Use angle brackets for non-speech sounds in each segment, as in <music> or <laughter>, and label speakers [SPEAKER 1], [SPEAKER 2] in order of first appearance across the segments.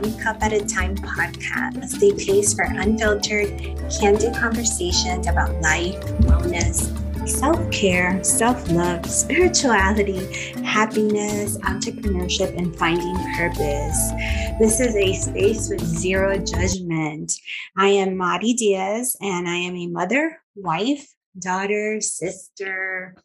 [SPEAKER 1] One Cup at a Time podcast, a place for unfiltered, candid conversations about life, wellness, self care, self love, spirituality, happiness, entrepreneurship, and finding purpose. This is a space with zero judgment. I am Mari Diaz, and I am a mother, wife, daughter, sister,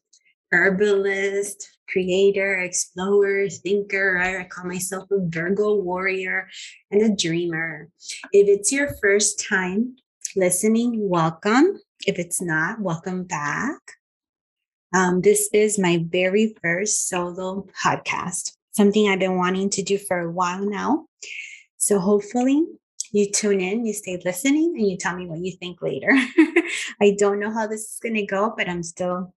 [SPEAKER 1] herbalist, creator, explorer, thinker. I call myself a Virgo warrior and a dreamer. If it's your first time listening, welcome. If it's not, welcome back. Um, this is my very first solo podcast, something I've been wanting to do for a while now. So hopefully you tune in, you stay listening, and you tell me what you think later. <laughs> I don't know how this is going to go, but I'm still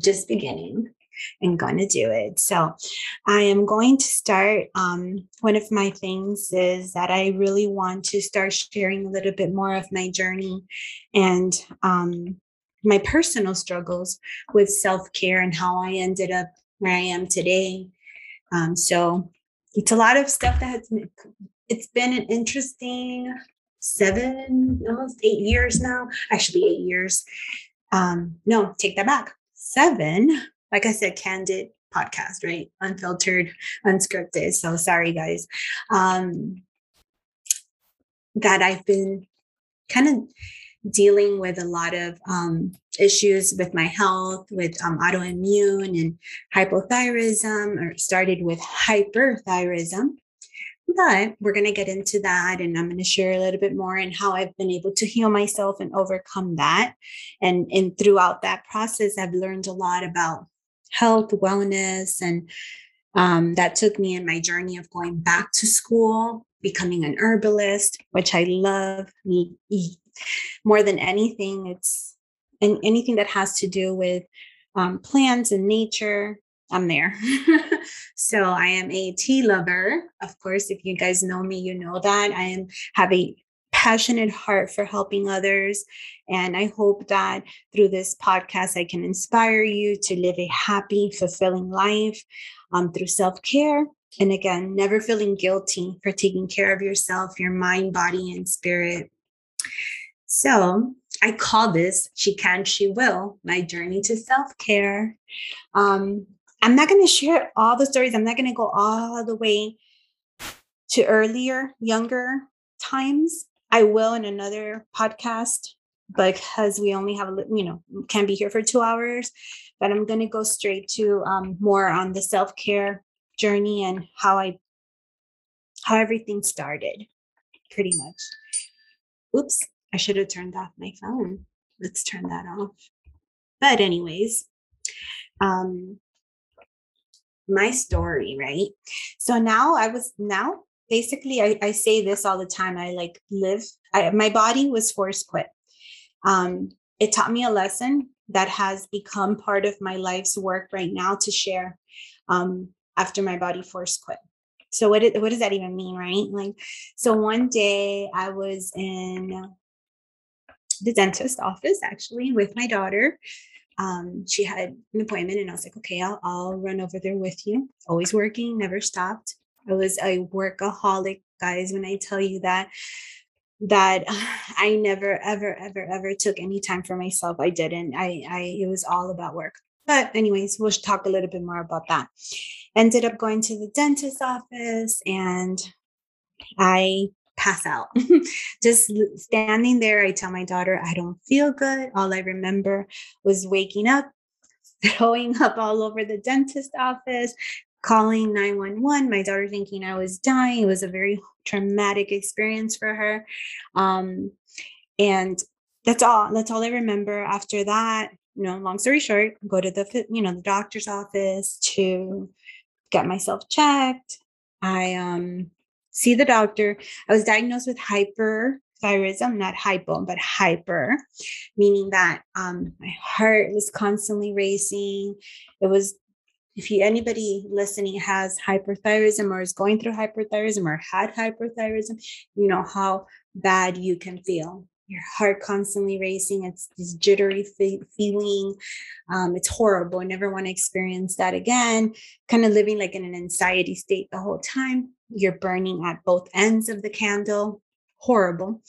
[SPEAKER 1] just beginning and going to do it. So I am going to start. Um, one of my things is that I really want to start sharing a little bit more of my journey and um, my personal struggles with self care and how I ended up where I am today. Um, so it's a lot of stuff that has it's been an interesting seven, almost eight years now. Actually, eight years. Um, no, take that back. Seven like I said, candid podcast, right? Unfiltered, unscripted. So sorry, guys. Um, that I've been kind of dealing with a lot of um, issues with my health, with um, autoimmune and hypothyroidism, or started with hyperthyroidism. But we're going to get into that, and I'm going to share a little bit more and how I've been able to heal myself and overcome that. And and throughout that process, I've learned a lot about health, wellness, and um, that took me in my journey of going back to school, becoming an herbalist, which I love more than anything. It's and anything that has to do with um, plants and nature. I'm there. <laughs> so I am a tea lover. Of course, if you guys know me, you know that I am have a passionate heart for helping others. And I hope that through this podcast, I can inspire you to live a happy, fulfilling life um, through self care. And again, never feeling guilty for taking care of yourself, your mind, body, and spirit. So I call this She Can, She Will, my journey to self care. Um, I'm not going to share all the stories. I'm not going to go all the way to earlier, younger times. I will in another podcast because we only have, a you know, can be here for two hours. But I'm going to go straight to um, more on the self care journey and how I, how everything started, pretty much. Oops, I should have turned off my phone. Let's turn that off. But anyways, um, my story, right? So now I was now basically I, I say this all the time i like live I, my body was force quit um, it taught me a lesson that has become part of my life's work right now to share um, after my body force quit. So what, what does that even mean right? Like so one day i was in the dentist office actually with my daughter. Um, she had an appointment and i was like okay I'll, I'll run over there with you. Always working never stopped I was a workaholic, guys, when I tell you that that <sighs> I never ever ever ever took any time for myself. I didn't. I I it was all about work. But anyways, we'll talk a little bit more about that. Ended up going to the dentist office and I pass out. <laughs> Just standing there, I tell my daughter, I don't feel good. All I remember was waking up, <laughs> throwing up all over the dentist office, calling 911 my daughter thinking i was dying it was a very traumatic experience for her. Um, and that's all that's all i remember after that. You know long story short go to the you know the doctor's office to get myself checked. I um see the doctor. I was diagnosed with hyperthyroidism not hypo but hyper meaning that um my heart was constantly racing. It was if you anybody listening has hyperthyroidism or is going through hyperthyroidism or had hyperthyroidism, you know how bad you can feel. your heart constantly racing. It's this jittery fe- feeling. Um, it's horrible. I never want to experience that again. Kind of living like in an anxiety state the whole time. You're burning at both ends of the candle. Horrible.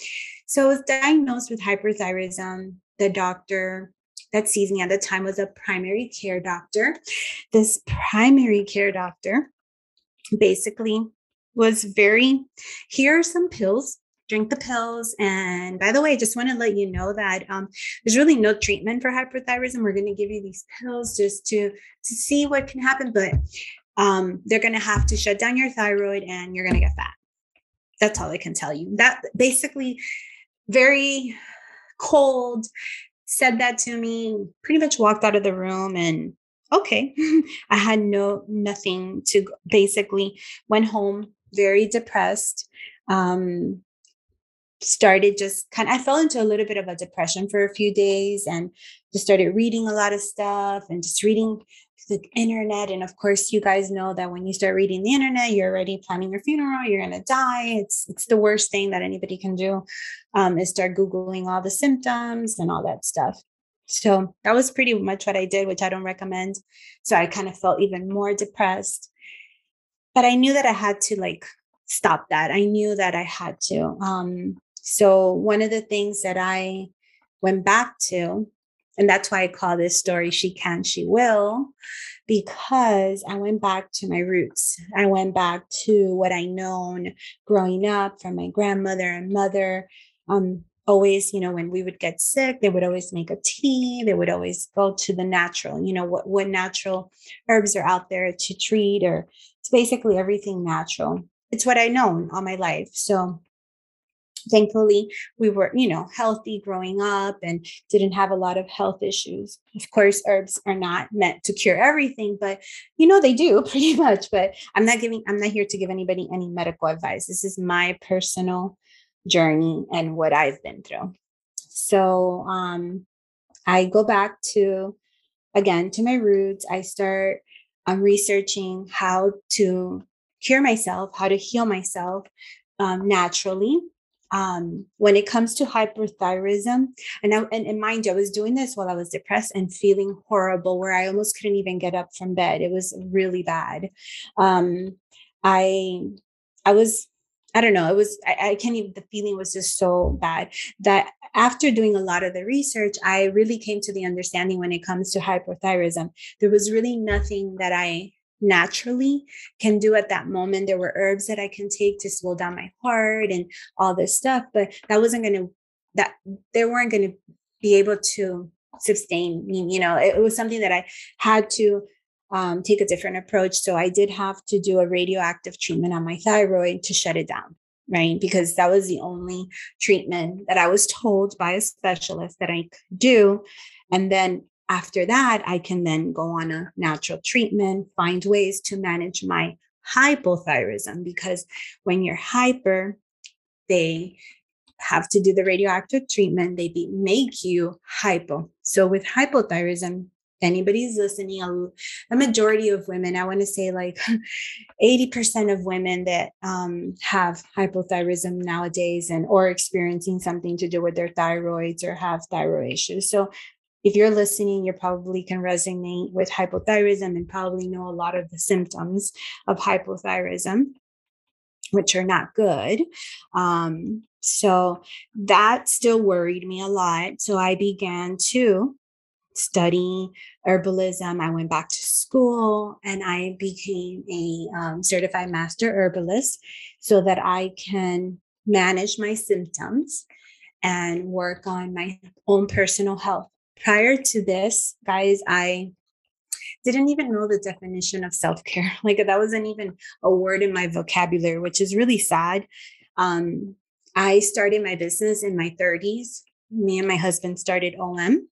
[SPEAKER 1] So I was diagnosed with hyperthyroidism. The doctor that sees me at the time was a primary care doctor. This primary care doctor basically was very here are some pills. Drink the pills. And by the way I just want to let you know that um, there's really no treatment for hyperthyroidism. We're going to give you these pills just to to see what can happen but um, they're going to have to shut down your thyroid and you're going to get fat. That's all i can tell you. That basically very cold said that to me, pretty much walked out of the room and okay. <laughs> I had no nothing to basically went home very depressed. Um started just kind of, I fell into a little bit of a depression for a few days and just started reading a lot of stuff and just reading the internet. And of course, you guys know that when you start reading the internet, you're already planning your funeral, you're going to die. It's, it's the worst thing that anybody can do um, is start Googling all the symptoms and all that stuff. So that was pretty much what I did, which I don't recommend. So I kind of felt even more depressed. But I knew that I had to like stop that. I knew that I had to. Um, so one of the things that I went back to and that's why I call this story She Can, She Will, because I went back to my roots. I went back to what I known growing up from my grandmother and mother. Um, always, you know, when we would get sick, they would always make a tea. They would always go to the natural, you know, what, what natural herbs are out there to treat, or it's basically everything natural. It's what I known all my life. So thankfully we were you know healthy growing up and didn't have a lot of health issues. Of course herbs are not meant to cure everything but you know they do <laughs> pretty much but i'm not giving i'm not here to give anybody any medical advice. This is my personal journey and what i've been through. So um i go back to again to my roots. I start um, researching how to cure myself how to heal myself um, naturally um, when it comes to hyperthyroidism, and, I, and, and mind you, I was doing this while I was depressed and feeling horrible, where I almost couldn't even get up from bed. It was really bad. Um, I I was I don't know. It was I, I can't even. The feeling was just so bad that after doing a lot of the research, I really came to the understanding when it comes to hyperthyroidism, there was really nothing that I naturally can do at that moment. There were herbs that I can take to slow down my heart and all this stuff, but that wasn't going to, that they weren't going to be able to sustain me. You know, it, it was something that I had to um, take a different approach. So I did have to do a radioactive treatment on my thyroid to shut it down. Right. Because that was the only treatment that I was told by a specialist that I could do. And then after that, I can then go on a natural treatment, find ways to manage my hypothyroidism because when you're hyper, they have to do the radioactive treatment. They be, make you hypo. So with hypothyroidism, anybody's listening, a, a, majority of women, I want to say like <laughs> 80% of women that um, have hypothyroidism nowadays and or experiencing something to do with their thyroids or have thyroid issues. So if you're listening, you probably can resonate with hypothyroidism and probably know a lot of the symptoms of hypothyroidism, which are not good. Um, so that still worried me a lot. So I began to study herbalism. I went back to school and I became a um, certified master herbalist so that I can manage my symptoms and work on my own personal health prior to this, guys, I didn't even know the definition of self care. <laughs> Like that wasn't even a word in my vocabulary, which is really sad. Um, I started my business in my 30s. Me and my husband started OM.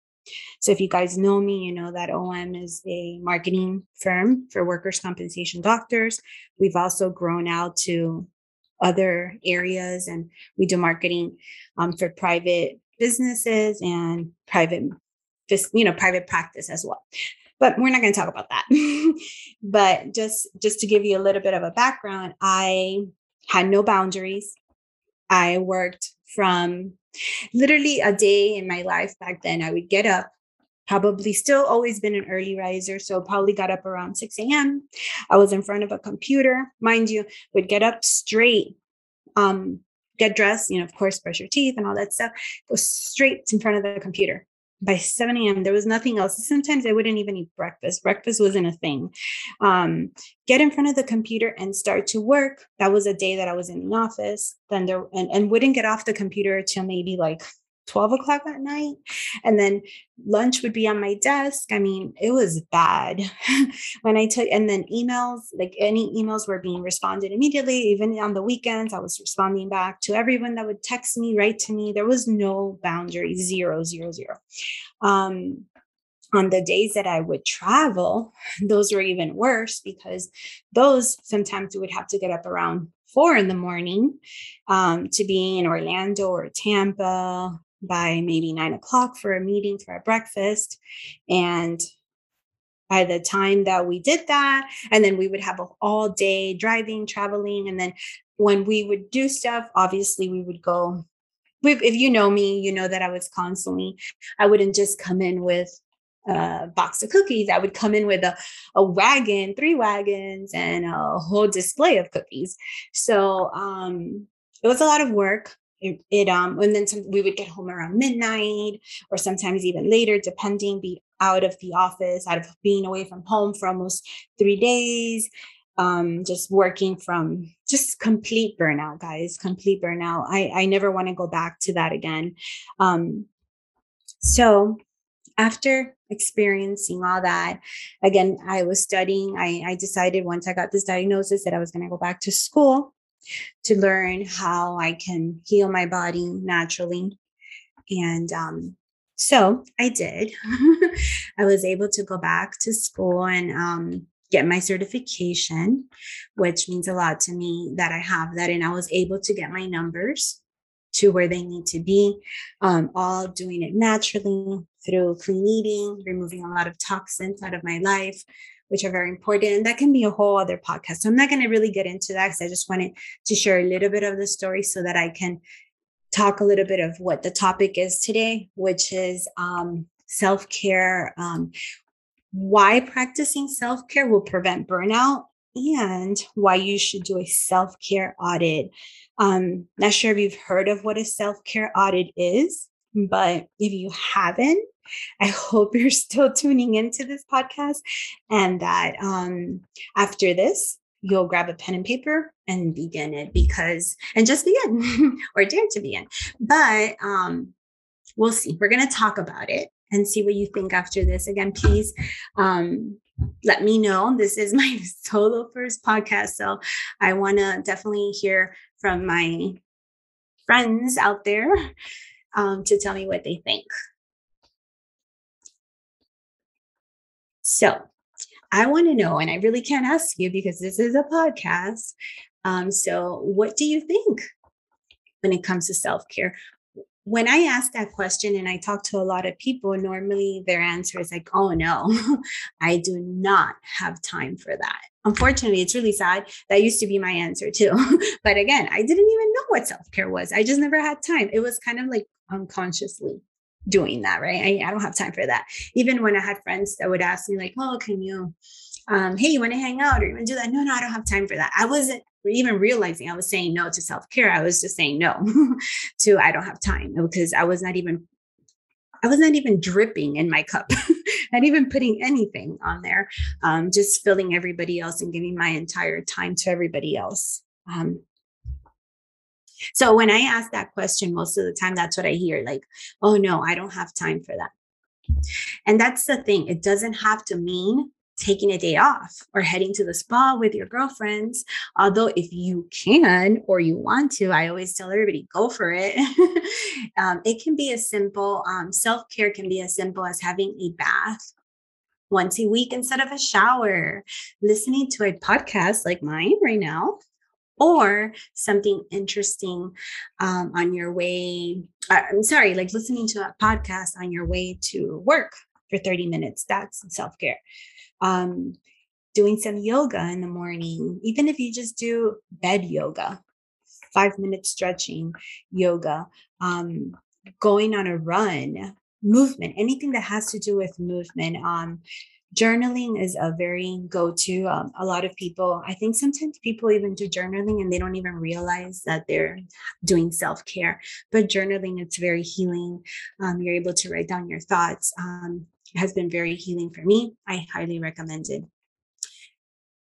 [SPEAKER 1] So if you guys know me, you know that OM is a marketing firm for workers' compensation doctors. We've also grown out to other areas and we do marketing um, for private businesses and private just you know private practice as well but we're not going to talk about that <laughs> but just just to give you a little bit of a background i had no boundaries i worked from literally a day in my life back then, I would get up, probably still always been an early riser. So probably got up around 6 a.m. I was in front of a computer, mind you, would get up straight, um, get dressed, you know, of course, brush your teeth and all that stuff, go straight in front of the computer. By 7 a.m., there was nothing else. Sometimes I wouldn't even eat breakfast. Breakfast wasn't a thing. Um, get in front of the computer and start to work. That was a day that I was in the office. Then there and, and wouldn't get off the computer till maybe like 12 o'clock at night. And then lunch would be on my desk. I mean, it was bad <laughs> when I took, and then emails, like any emails were being responded immediately. Even on the weekends, I was responding back to everyone that would text me, write to me. There was no boundary, zero, zero, zero. Um, on the days that I would travel, <laughs> those were even worse because those sometimes we would have to get up around four in the morning um, to be in Orlando or Tampa by maybe nine o'clock for a meeting for a breakfast. And by the time that we did that, and then we would have a all day driving, traveling. And then when we would do stuff, obviously we would go. If you know me, you know that I was constantly, I wouldn't just come in with a box of cookies. I would come in with a, a wagon, three wagons, and a whole display of cookies. So um, it was a lot of work it, it um and then some, we would get home around midnight or sometimes even later depending be out of the office out of being away from home for almost three days um just working from just complete burnout guys complete burnout. I i never want to go back to that again. Um so after experiencing all that again i was studying i i decided once i got this diagnosis that i was going to go back to school to learn how I can heal my body naturally. And um, so I did. <laughs> I was able to go back to school and um, get my certification, which means a lot to me that I have that. And I was able to get my numbers to where they need to be, um, all doing it naturally through clean eating, removing a lot of toxins out of my life, which are very important. And that can be a whole other podcast. So I'm not going to really get into that because I just wanted to share a little bit of the story so that I can talk a little bit of what the topic is today, which is um, self care, um, why practicing self care will prevent burnout, and why you should do a self care audit. Um, not sure if you've heard of what a self care audit is, but if you haven't, I hope <laughs> you're still tuning into this podcast and that um, after this, you'll grab a pen and paper and begin it because, and just begin <laughs> or dare to begin. But um, we'll see. We're going to talk about it and see what you think after this. Again, please um, let me know. This is <laughs> my solo first podcast. So I want to definitely hear from my friends out there um, to tell me what they think. So I want to know, and I really can't ask you because this is a podcast. Um, so, what do you think when it comes to self care? When I ask that question and I talk to a lot of people, normally their answer is like, oh no, <laughs> I do not have time for that. Unfortunately, it's really sad. That used to be my answer too. <laughs> but again, I didn't even know what self care was. I just never had time. It was kind of like unconsciously doing that, right? I, I don't have time for that. Even when I had friends that would ask me, like, oh, can you, um, hey, you want to hang out or you want to do that? No, no, I don't have time for that. I wasn't even realizing I was saying no to self care. I was just saying no <laughs> to I don't have time because I was not even, I was not even dripping in my cup. <laughs> <laughs> not even putting anything on there, um, just filling everybody else and giving my entire time to everybody else. Um, so when I ask that question, most of the time, that's what I hear like, oh no, I don't have time for that. And that's the thing, it doesn't have to mean taking a day off or heading to the spa with your girlfriends. Although, if you can or you want to, I always tell everybody go for it. <laughs> um, it can be as simple, um, self care can be as simple as having a bath once a week instead of a shower, listening to a podcast like mine right now, or something interesting um, on your way. Uh, I'm sorry, like listening to a podcast on your way to work for 30 minutes. That's self care. Um, doing some yoga in the morning, even if you just do bed yoga, five minute stretching yoga. Um, going on a run, movement, anything that has to do with movement. Um, journaling is a very go-to um, a lot of people i think sometimes people even do journaling and they don't even realize that they're doing self-care but journaling it's very healing um, you're able to write down your thoughts um, has been very healing for me i highly recommend it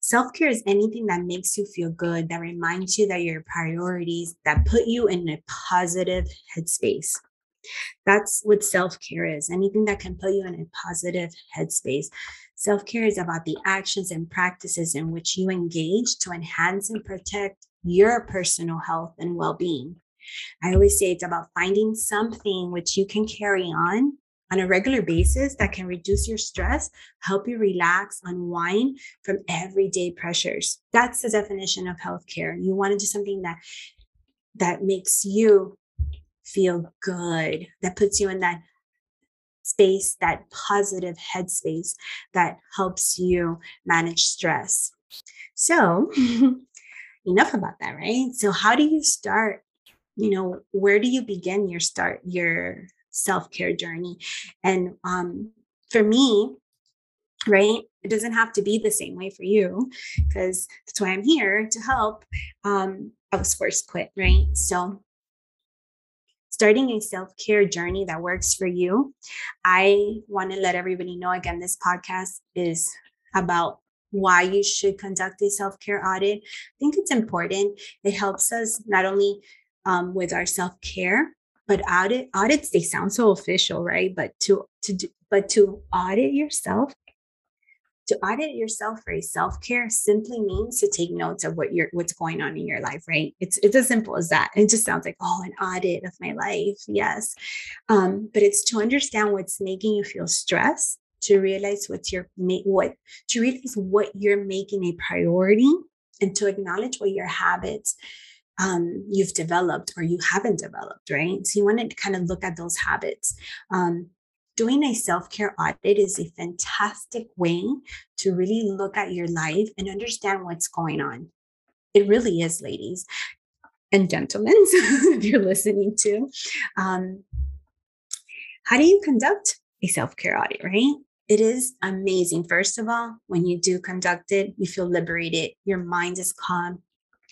[SPEAKER 1] Self care is anything that makes you feel good, that reminds you that your priorities, that put you in a positive headspace. That's what self care is anything that can put you in a positive headspace. Self care is about the actions and practices in which you engage to enhance and protect your personal health and well being. I always say it's about finding something which you can carry on on a regular basis that can reduce your stress, help you relax, unwind from everyday pressures. That's the definition of healthcare. You want to do something that that makes you feel good, that puts you in that space, that positive headspace that helps you manage stress. So, <laughs> enough about that, right? So, how do you start? You know, where do you begin your start, your self care journey? And um, for me, right, it doesn't have to be the same way for you because that's why I'm here to help. Um, I was forced quit, right? So, starting a self care journey that works for you. I want to let everybody know again, this podcast is about why you should conduct a self care audit. I think it's important. It helps us not only um, with our self care, but audit audits they sound so official, right? But to to do, but to audit yourself to audit yourself for self-care simply means to take notes of what you're what's going on in your life right? It's it's as simple as that. It just sounds like oh an audit of my life yes. Um, but it's to understand what's making you feel stressed to realize what's your what to realize what you're making a priority and to acknowledge what your habits um, you've developed or you haven't developed, right? So you want to kind of look at those habits. Um, doing a self care audit is a fantastic way to really look at your life and understand what's going on. It really is, ladies and gentlemen, <laughs> if you're listening to. Um, how do you conduct a self care audit, right? It is amazing. First of all, when you do conduct it, you feel liberated. Your mind is calm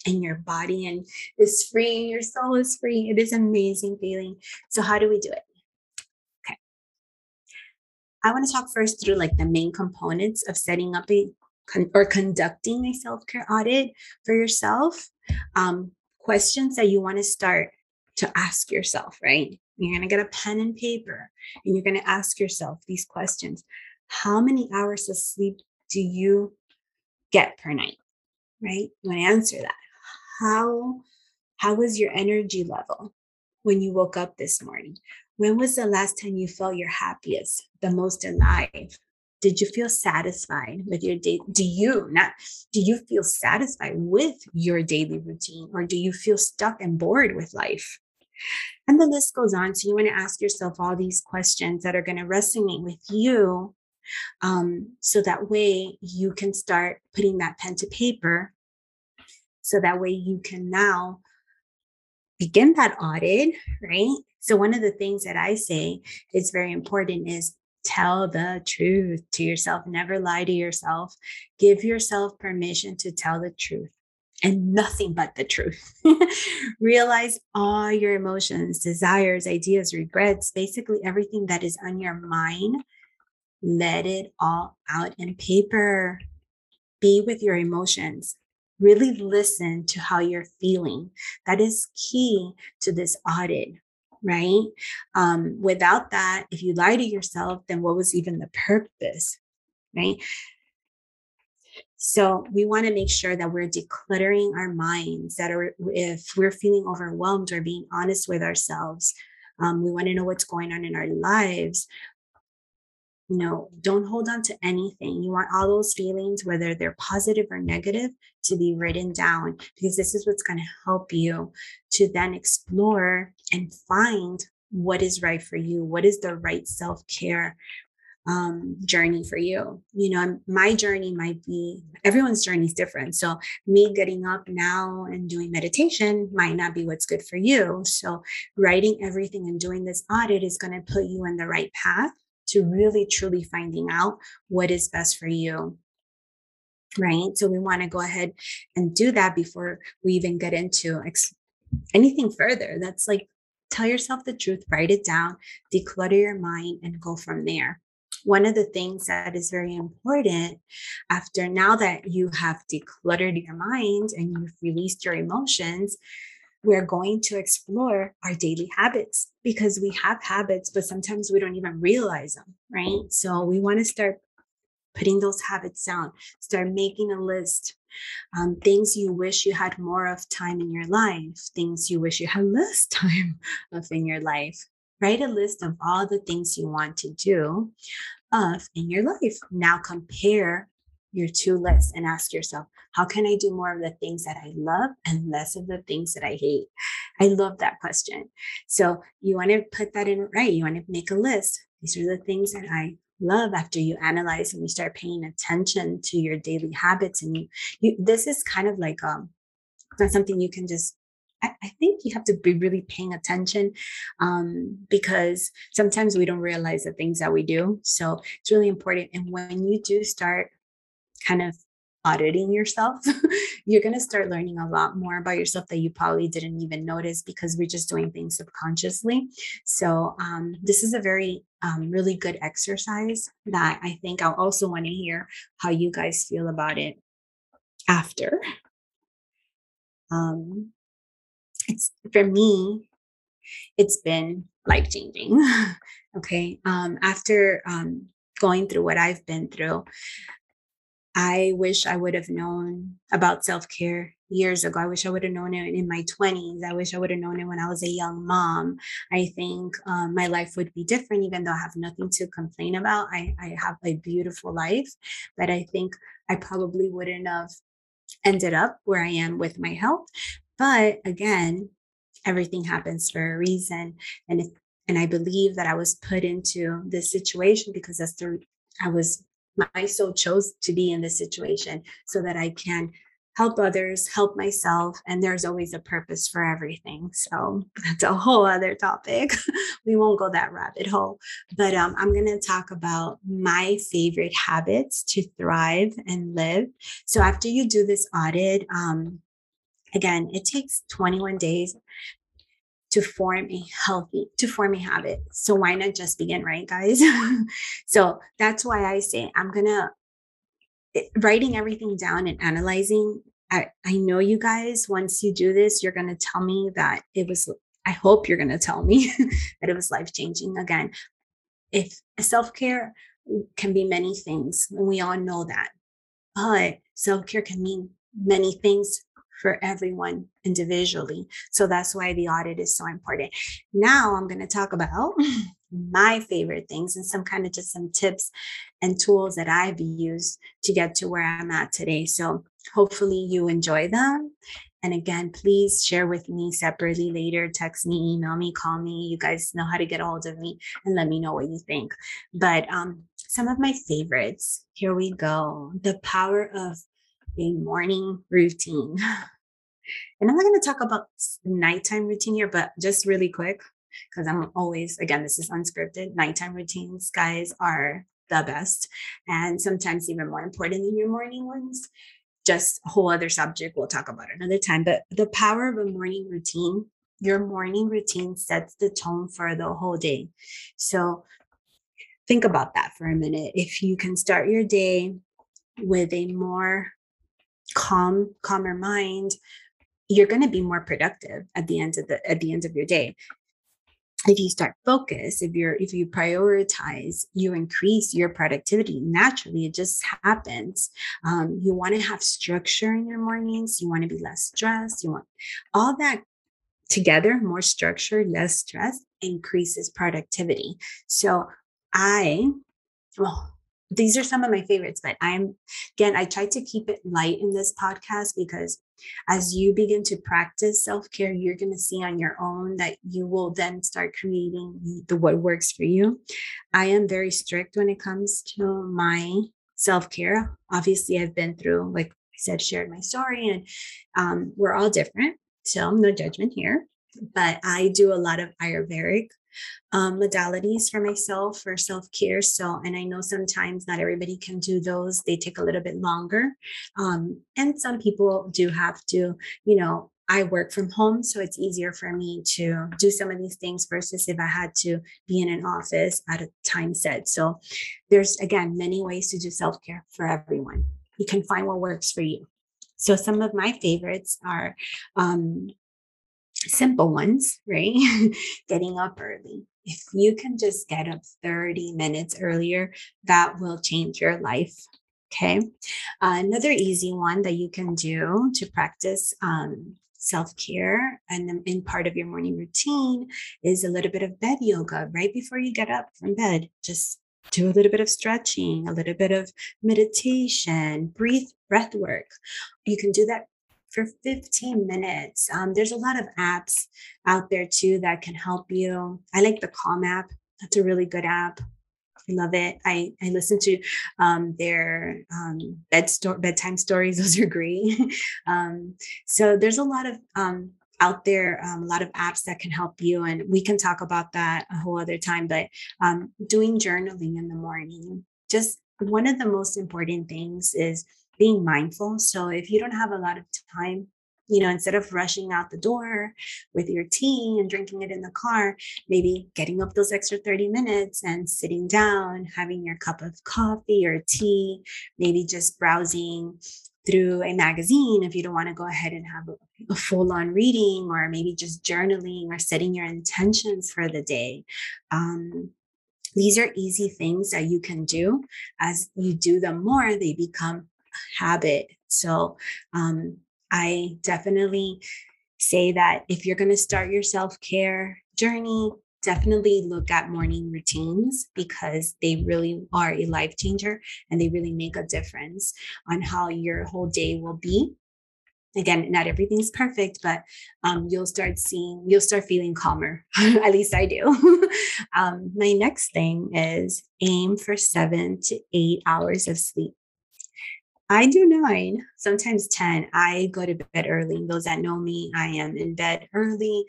[SPEAKER 1] and your body and is free. Your soul is free. It is amazing feeling. So how do we do it? Okay. I want to talk first through like the main components of setting up a con- or conducting a self care audit for yourself. Um, questions that you want to start to ask yourself, right? You're going to get a pen and paper and you're going to ask yourself these questions How many hours of sleep do you get per night? Right? You want to answer that. How how was your energy level when you woke up this morning? When was the last time you felt your happiest, the most alive? Did you feel satisfied with your day? Do you not do you feel satisfied with your daily routine or do you feel stuck and bored with life? And the list goes on. So you want to ask yourself all these questions that are going to resonate with you. Um, so that way you can start putting that pen to paper. So that way you can now begin that audit, right? So, one of the things that I say is very important is tell the truth to yourself. Never lie to yourself. Give yourself permission to tell the truth and nothing but the truth. <laughs> Realize all your emotions, desires, ideas, regrets, basically everything that is on your mind. Let it all out in paper. Be with your emotions really listen to how you're feeling. That is key to this audit, right? Um, without that, if you lie to yourself, then what was even the purpose, right? So we want to make sure that we're decluttering our minds, that are, if we're feeling overwhelmed or being honest with ourselves, um, we want to know what's going on in our lives you know, don't hold on to anything. You want all those feelings, whether they're positive or negative, to be written down because this is what's going to help you to then explore and find what is right for you, what is the right self care um, journey for you. You know, my journey might be everyone's journey is different. So, me getting up now and doing meditation might not be what's good for you. So, writing everything and doing this audit is going to put you in the right path to really truly finding out what is best for you. Right. So, we want to go ahead and do that before we even get into ex- anything further. That's like tell yourself the truth, write it down, declutter your mind, and go from there one of the things that is very important after now that you have decluttered your mind and you've released your emotions, we're going to explore our daily habits because we have habits, but sometimes we don't even realize them, right? So we want to start putting those habits down, start making a list. Um, things you wish you had more of time in your life, things you wish you had <laughs> less time of in your life. Write a list of all the things you want to do of in your life. Now compare your two lists and ask yourself, how can I do more of the things that I love and less of the things that I hate? I love that question. So you want to put that in right. You want to make a list. These are the things that I love after you analyze and you start paying attention to your daily habits and you, you this is kind of like um not something you can just I, I think you have to be really paying attention um, because sometimes we don't realize the things that we do. So it's really important. And when you do start kind of auditing yourself, <laughs> you're going to start learning a lot more about yourself that you probably didn't even notice because we're just doing things subconsciously. So, um, this is a very, um, really good exercise that I think I'll also want to hear how you guys feel about it after. Um, it's for me, it's been life changing. <laughs> okay. Um, after um, going through what I've been through, I wish I would have known about self care years ago. I wish I would have known it in my 20s. I wish I would have known it when I was a young mom. I think um, my life would be different, even though I have nothing to complain about. I, I have a beautiful life, but I think I probably wouldn't have ended up where I am with my health but again, everything happens for a reason. And if and I believe that I was put into this situation because that's the I was my soul chose to be in this situation so that I can help others, help myself, and there's always a purpose for everything. So <laughs> that's a whole other topic. <laughs> we won't go that rabbit hole, but um, I'm going to talk about my favorite habits to thrive and live. So after you do this audit, um, Again, it takes 21 days to form a healthy to form a habit. So why not just begin right guys? <laughs> So that's why i say i'm gonna eh, writing everything down and analyzing I, I know you guys once you do this you're gonna tell me that it was i hope you're gonna tell me <laughs> that it was life changing again. If self-care can be many things and we all know that. But self-care can mean many things for everyone individually. So that's why the audit is so important. Now I'm going to talk about <clears throat> my favorite things and some kind of just some tips and tools that I've used to get to where I'm at today. So hopefully you enjoy them. And again, please share with me separately later. Text me, email me, call me. You guys know how to get a hold of me and let me know what you think. But um, some of my favorites, here we go. The power of a morning routine. And I'm not going to talk about nighttime routine here, but just really quick, because I'm always, again, this is unscripted. Nighttime routines, guys, are the best and sometimes even more important than your morning ones. Just a whole other subject we'll talk about another time. But the power of a morning routine, your morning routine sets the tone for the whole day. So think about that for a minute. If you can start your day with a more calm calmer mind you're going to be more productive at the end of the at the end of your day. If you start focus if you're if you prioritize you increase your productivity naturally it just happens. Um, you want to have structure in your mornings you want to be less stressed you want all that together more structure less stress increases productivity. So i well these are some of my favorites, but I'm again, I try to keep it light in this podcast because as you begin to practice self-care you're going to see on your own that you will then start creating the what works for you. I am very strict when it comes to my self-care. Obviously i've been through like i said shared my story and um, we're all different so no judgment here but i do a lot of ayurvedic um, modalities for myself for self care. So, and I know sometimes not everybody can do those, they take a little bit longer. Um, and some people do have to, you know, I work from home, so it's easier for me to do some of these things versus if I had to be in an office at a time set. So, there's again many ways to do self care for everyone. You can find what works for you. So, some of my favorites are um, simple ones, right? <laughs> Getting up early. If you can just get up 30 minutes earlier, that will change your life. Okay. Uh, another easy one that you can do to practice um, self care and in part of your morning routine is a little bit of bed yoga right before you get up from bed. Just do a little bit of stretching, a little bit of meditation, breathe, breath work. You can do that for 15 minutes. Um, there's a lot of apps out there too that can help you. I like the Calm app. That's a really good app. I love it. I, I listen to um, their um, bed sto- bedtime stories. <laughs> Those are great. <laughs> um, so there's a lot of um, out there, um, a lot of apps that can help you. And we can talk about that a whole other time. But um, doing journaling in the morning, just one of the most important things is being mindful. So if you don't have a lot of time, you know, instead of rushing out the door with your tea and drinking it in the car, maybe getting up those extra 30 minutes and sitting down, having your cup of coffee or tea, maybe just browsing through a magazine if you don't want to go ahead and have a, full on reading, or maybe just journaling or setting your intentions for the day. Um, these are easy things that you can do. As you do them more, they become habit. So um, I definitely say that if you're going to start your self care journey, definitely look at morning routines because they really are a life changer and they really make a difference on how your whole day will be. Again, not everything's perfect, but um, you'll start seeing, you'll start feeling calmer. <laughs> At least I do. <laughs> um, my next thing is aim for seven to eight hours of sleep. I do nine, sometimes 10. I go to bed early. Those that know me, I am in bed early.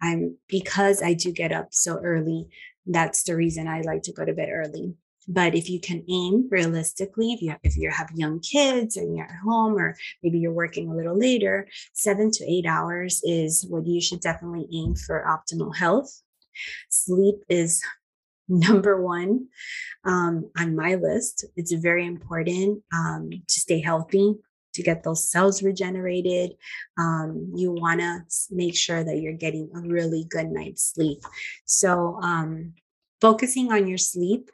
[SPEAKER 1] I'm because I do get up so early. That's the reason I like to go to bed early. But if you can aim realistically, if you have, if you have young kids and you're at home, or maybe you're working a little later, seven to eight hours is what you should definitely aim for optimal health. Sleep is number one um, on my list. It's very important um, to stay healthy, to get those cells regenerated. Um, you want to make sure that you're getting a really good night's sleep. So, um, focusing on your sleep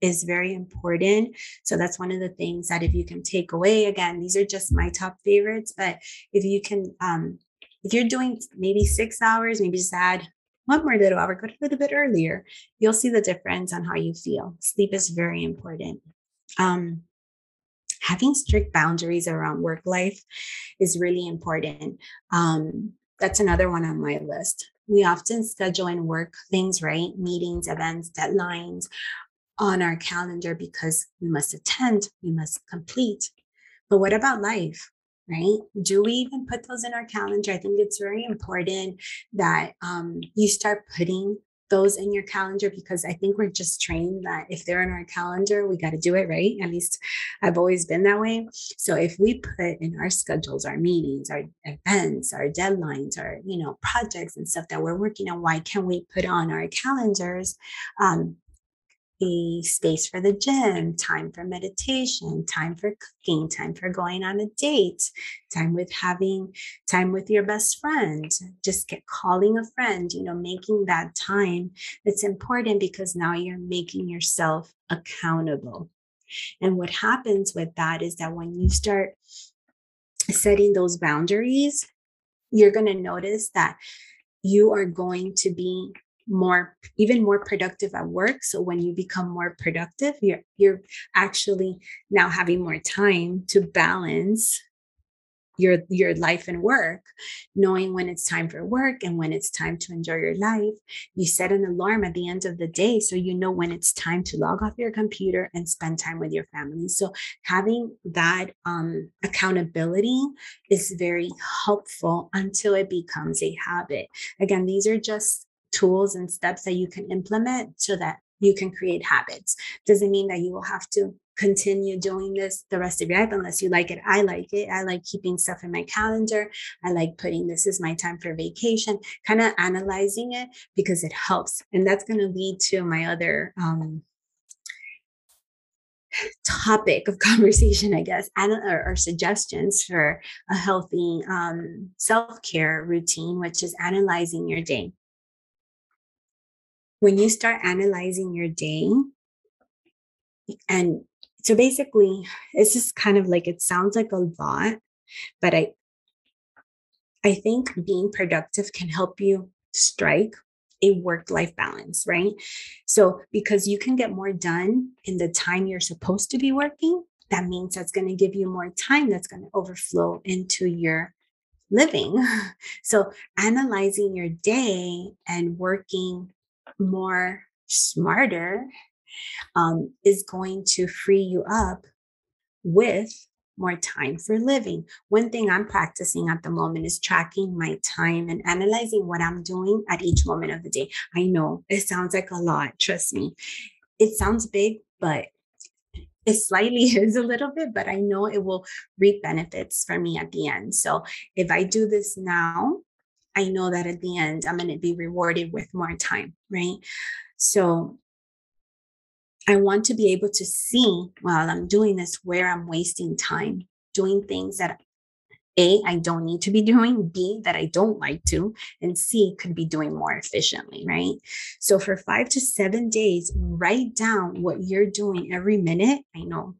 [SPEAKER 1] is very important. So that's one of the things that if you can take away, again, these are just my top favorites, but if you can, um, if you're doing maybe six hours, maybe just add one more little hour, go to bed a bit earlier. You'll see the difference on how you feel. Sleep is very important. Um, having strict boundaries around work life is really important. Um, that's another one on my list. We often schedule and work things, right? Meetings, events, deadlines on our calendar because we must attend, we must complete. But what about life? Right? Do we even put those in our calendar? I think it's very important that um, you start putting those in your calendar because I think we're just trained that if they're in our calendar, we got to do it right. At least I've always been that way. So if we put in our schedules, our meetings, our events, our deadlines, our you know projects and stuff that we're working on, why can't we put on our calendars? Um, a space for the gym, time for meditation, time for cooking, time for going on a date, time with having time with your best friend, just get calling a friend, you know, making that time. It's important because now you're making yourself accountable. And what happens with that is that when you start setting those boundaries, you're going to notice that you are going to be more even more productive at work. So when you become more productive you're you're actually now having more time to balance your your life and work. Knowing when it's time for work and when it's time to enjoy your life you set an alarm at the end of the day so you know when it's time to log off your computer and spend time with your family. So having that um, accountability is very helpful until it becomes a habit. Again these are just tools and steps that you can implement so that you can create habits doesn't mean that you will have to continue doing this the rest of your life unless you like it. I like it. I like keeping stuff in my calendar. I like putting this is my time for vacation, kind of analyzing it because it helps. And that's going to lead to my other um, topic of <laughs> conversation, I guess, and, or, or suggestions for a healthy um, self care routine, which is analyzing your day. When you start analyzing your day, and so basically it's just kind of like it sounds like a lot but i i think being productive can help you strike a work life balance right? So because you can get more done in the time you're supposed to be working that means that's going to give you more time that's going to overflow into your living. <laughs> So analyzing your day and working more smarter um, is going to free you up with more time for living. One thing I'm practicing at the moment is tracking my time and analyzing what I'm doing at each moment of the day. I know it sounds like a lot, trust me. It sounds big, but it slightly <laughs> is a little bit, but I know it will reap benefits for me at the end. So if I do this now, I know that at the end I'm going to be rewarded with more time, right? So I want to be able to see while I'm doing this where I'm wasting time doing things that A, I don't need to be doing, B, that I don't like to, and C, could be doing more efficiently, right? So for five to seven days, write down what you're doing every minute. I know.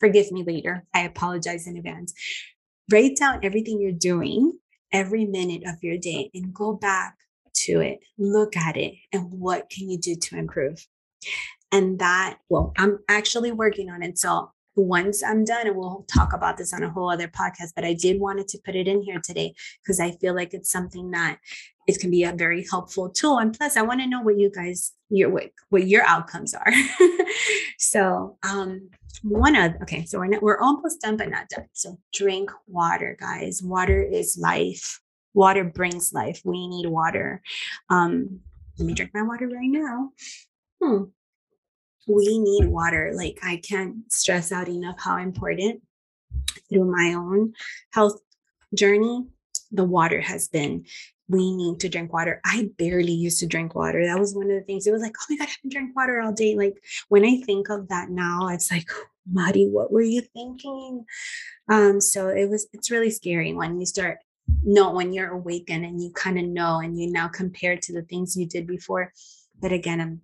[SPEAKER 1] Forgive me later. I apologize in advance. Write down everything you're doing every minute of your day and go back to it, look at it, and what can you do to improve? And that, well, I'm actually working on it. So once I'm done, and we'll talk about this on a whole other podcast, but I did wanted to put it in here today because I feel like it's something that it can be a very helpful tool. And plus, I want to know what you guys your what, what your outcomes are. <laughs> so um one of okay, so we're not, we're almost done, but not done. So drink water, guys. Water is life. Water brings life. We need water. Um, let me drink my water right now. Hmm we need water. Like I can't stress out enough how important through my own health journey, the water has been. We need to drink water. I barely used to drink water. That was one of the things. It was like, oh my God, I haven't drank water all day. Like when I think of that now, it's like, Mari, what were you thinking? Um, so it was, it's really scary when you start know when you're awakened and you kind of know and you now compare to the things you did before. But again, I'm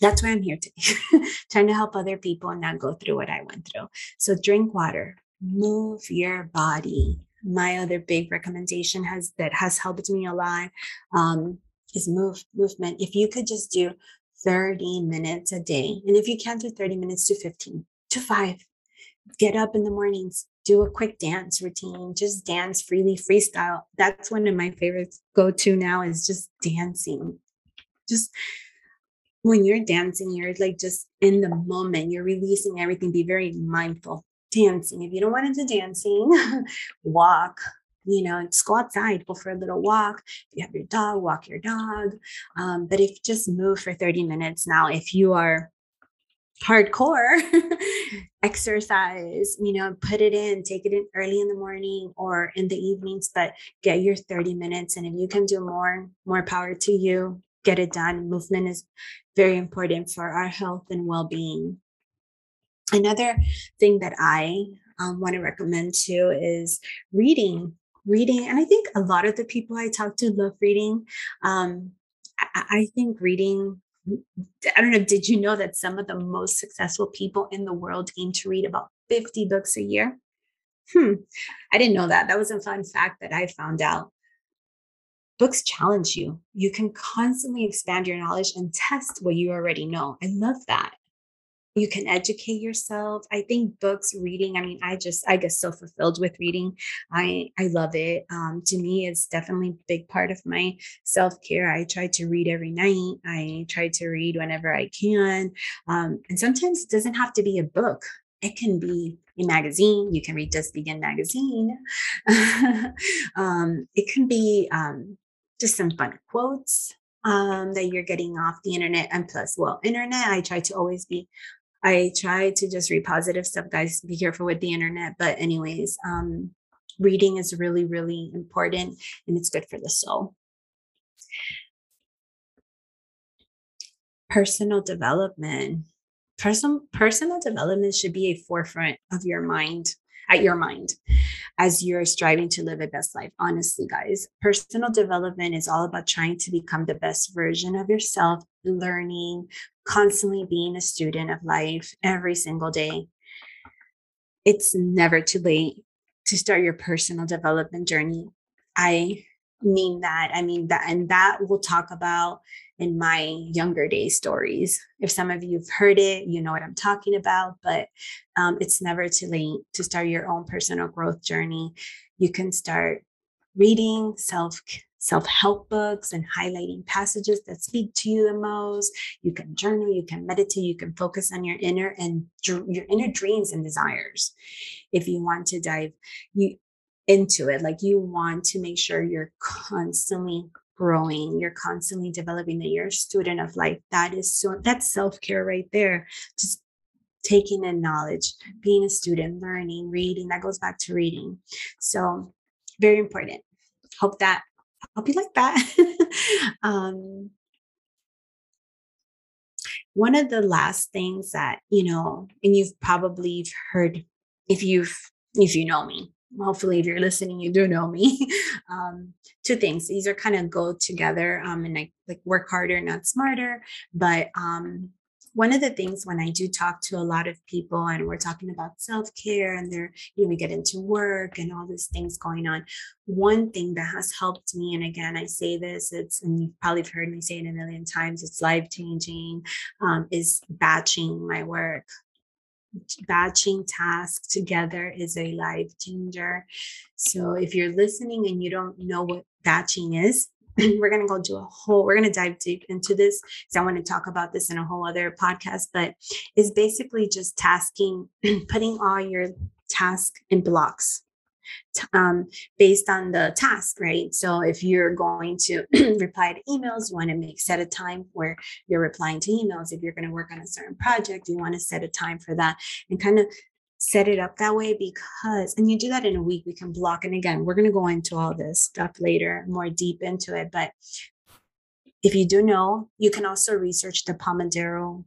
[SPEAKER 1] that's why I'm here today, <laughs> trying to help other people and not go through what I went through. So drink water, move your body. My other big recommendation has that has helped me a lot um, is move movement. If you could just do 30 minutes a day, and if you can't do 30 minutes, to 15 to five. Get up in the mornings, do a quick dance routine, just dance freely, freestyle. That's one of my favorites. Go to now is just dancing. Just when you're dancing, you're like just in the moment, you're releasing everything. Be very mindful. Dancing. If you don't want into dancing, <laughs> walk, you know, just go outside, go for a little walk. If you have your dog, walk your dog. Um, but if just move for 30 minutes now, if you are hardcore <laughs> exercise, you know, put it in, take it in early in the morning or in the evenings, but get your 30 minutes. And if you can do more, more power to you get it done. Movement is very important for our health and well being. Another thing that I um, want to recommend too is reading. Reading, and I think a lot of the people I talk to love reading. Um, I, I think reading I don't know, did you know that some of the most successful people in the world aim to read about 50 books a year? Hmm, I didn't know that. That was a fun fact that I found out books challenge you. You can constantly expand your knowledge and test what you already know. I love that. you can educate yourself. I think books reading i mean i just i get so fulfilled with reading. I i love it. Um, to me it's definitely a big part of my self-care. I try to read every night. I try to read whenever i can. Um, and sometimes it doesn't have to be a book. It can be a magazine. You can read just begin magazine. <laughs> Um, it can be um, just some fun quotes um, that you're getting off the internet and plus well internet i try to always be I try to just read positive stuff, guys. Be careful with the internet. But, anyways, um, reading is really, really important and it's good for the soul. Personal development. Personal personal development should be a forefront of your mind, at your mind as you're striving to live a best life. Honestly, guys, personal development is all about trying to become the best version of yourself, learning, constantly being a student of life every single day. It's never too late to start your personal development journey. I mean that. I mean that, and that we'll talk about in my younger day stories. If some of you've heard it, you know what I'm talking about, but um, it's never too late to start your own personal growth journey. You can start reading self self-help books and highlighting passages that speak to you the most you can journal you can meditate you can focus on your inner and your inner dreams and desires if you want to dive you into it like you want to make sure you're constantly growing you're constantly developing that you're a student of life. That is so that's self-care right there. Just taking in knowledge being a student learning reading that goes back to reading. So very important. Hope that hope you like that. <laughs> Um one of the last things that you know and you've probably heard if you've if you know me hopefully if you're listening you do know me <laughs> um, two things these are kind of go together um, and I, like work harder not smarter but um, one of the things when I do talk to a lot of people and we're talking about self care and they're, you know, we get into work and all these things going on. One thing that has helped me, and again, I say this, it's, and you've probably heard me say it a million times, it's life changing, um, is batching my work batching tasks together is a life changer. So if you're listening and you don't know what batching is, <clears throat> we're going to go do a whole we're going to dive deep into this because i want to talk about this in a whole other podcast but it's basically just tasking <clears throat> putting all your task in blocks um, based on the task, right? So if you're going to <clears throat> reply to emails, you want to make set a time where you're replying to emails. If you're going to work on a certain project, you want to set a time for that and kind of set it up that way because and you do that in a week we can block and again we're going to go into all this stuff later more deep into it but if you do know you can also research the pomodoro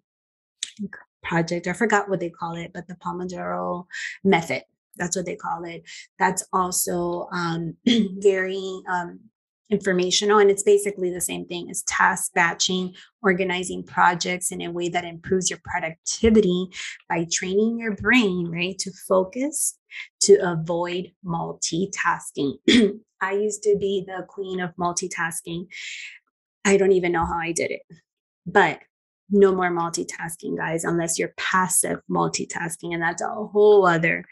[SPEAKER 1] project i forgot what they call it but the pomodoro method that's what they call it. That's also um, <clears throat> very um, informational. And it's basically the same thing as task batching, organizing projects in a way that improves your productivity by training your brain, right, to focus, to avoid multitasking. <clears throat> I used to be the queen of multitasking. I don't even know how I did it. But no more multitasking, guys, unless you're passive multitasking. And that's a whole other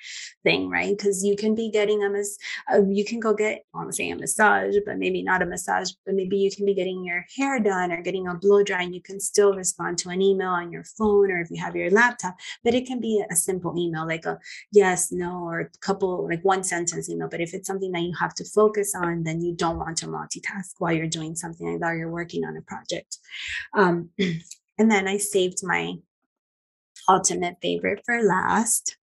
[SPEAKER 1] thing, right? Because you can be getting a mas- uh, you can go get, I'm to say a massage, but maybe not a massage, but maybe you can be getting your hair done or getting a blow dry and you can still respond to an email on your phone or if you have your laptop. But it can be a simple email, like a yes, no, or a couple, like one sentence email. But if it's something that you have to focus on, then you don't want to multitask while you're doing something like that, or you're working on a project. Um, <clears throat> And then I saved my ultimate favorite for last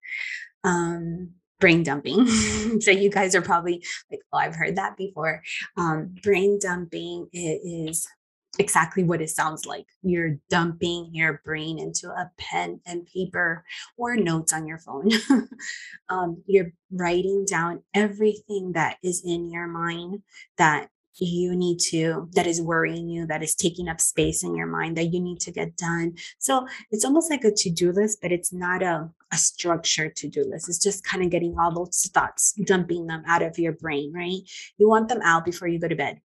[SPEAKER 1] um, brain dumping. <laughs> so you guys are probably like, oh, I've heard that before. Um, brain dumping is exactly what it sounds like. You're dumping your brain into a pen and paper or notes on your phone. <laughs> um, you're writing down everything that is in your mind that you need to that is worrying you that is taking up space in your mind that you need to get done so it's almost like a to-do list but it's not a, a structured to-do list it's just kind of getting all those thoughts dumping them out of your brain right you want them out before you go to bed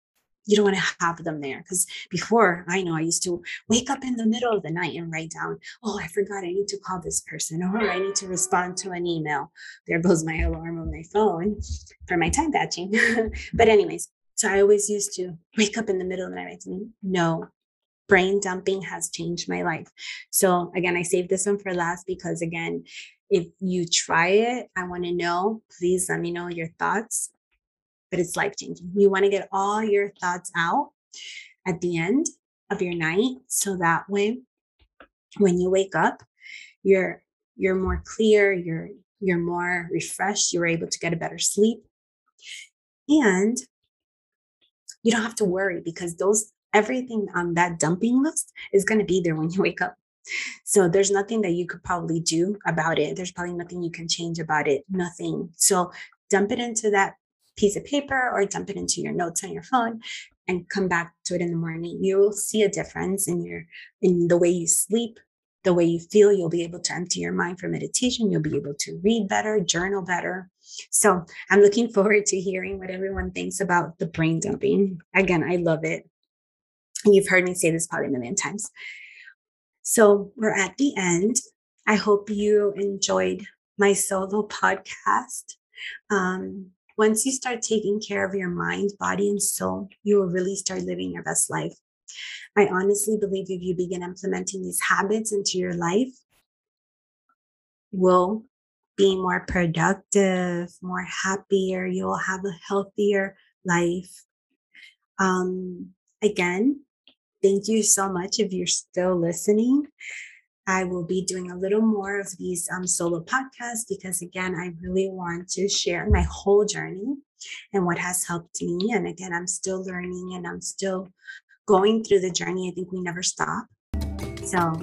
[SPEAKER 1] you don't want to have them there because before I know I used to wake up in the middle of the night and write down, oh, I forgot I need to call this person or I need to respond to an email. There goes my alarm on my phone for my time batching. <laughs> but, anyways, so I always used to wake up in the middle of the night and no, brain dumping has changed my life. So, again, I saved this one for last because, again, if you try it, I want to know. Please let me know your thoughts but it's life changing. You want to get all your thoughts out at the end of your night so that way when you wake up you're you're more clear you're you're more refreshed you're able to get a better sleep and you don't have to worry because those everything on that dumping list is going to be there when you wake up. So there's nothing that you could probably do about it. There's probably nothing you can change about it nothing. So dump it into that piece of paper or dump it into your notes on your phone and come back to it in the morning. You will see a difference in your in the way you sleep the way you feel. You'll be able to empty your mind for meditation. You'll be able to read better journal better so i'm looking forward to hearing what everyone thinks about the brain dumping. Again i love it. You've heard me say this probably a million times. So we're at the end. I hope you enjoyed my solo podcast. Um, once you start taking care of your mind, body, and soul, you will really start living your best life. I honestly believe if you begin implementing these habits into your life, will be more productive, more happier. You will have a healthier life. Um, again, thank you so much if you're still listening. I will be doing a little more of these um, solo podcasts because, again, I really want to share my whole journey and what has helped me. And again, I'm still learning and I'm still going through the journey. I think we never stop. So,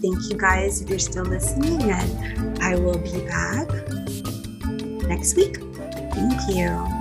[SPEAKER 1] thank you guys if you're still listening, and I will be back next week. Thank you.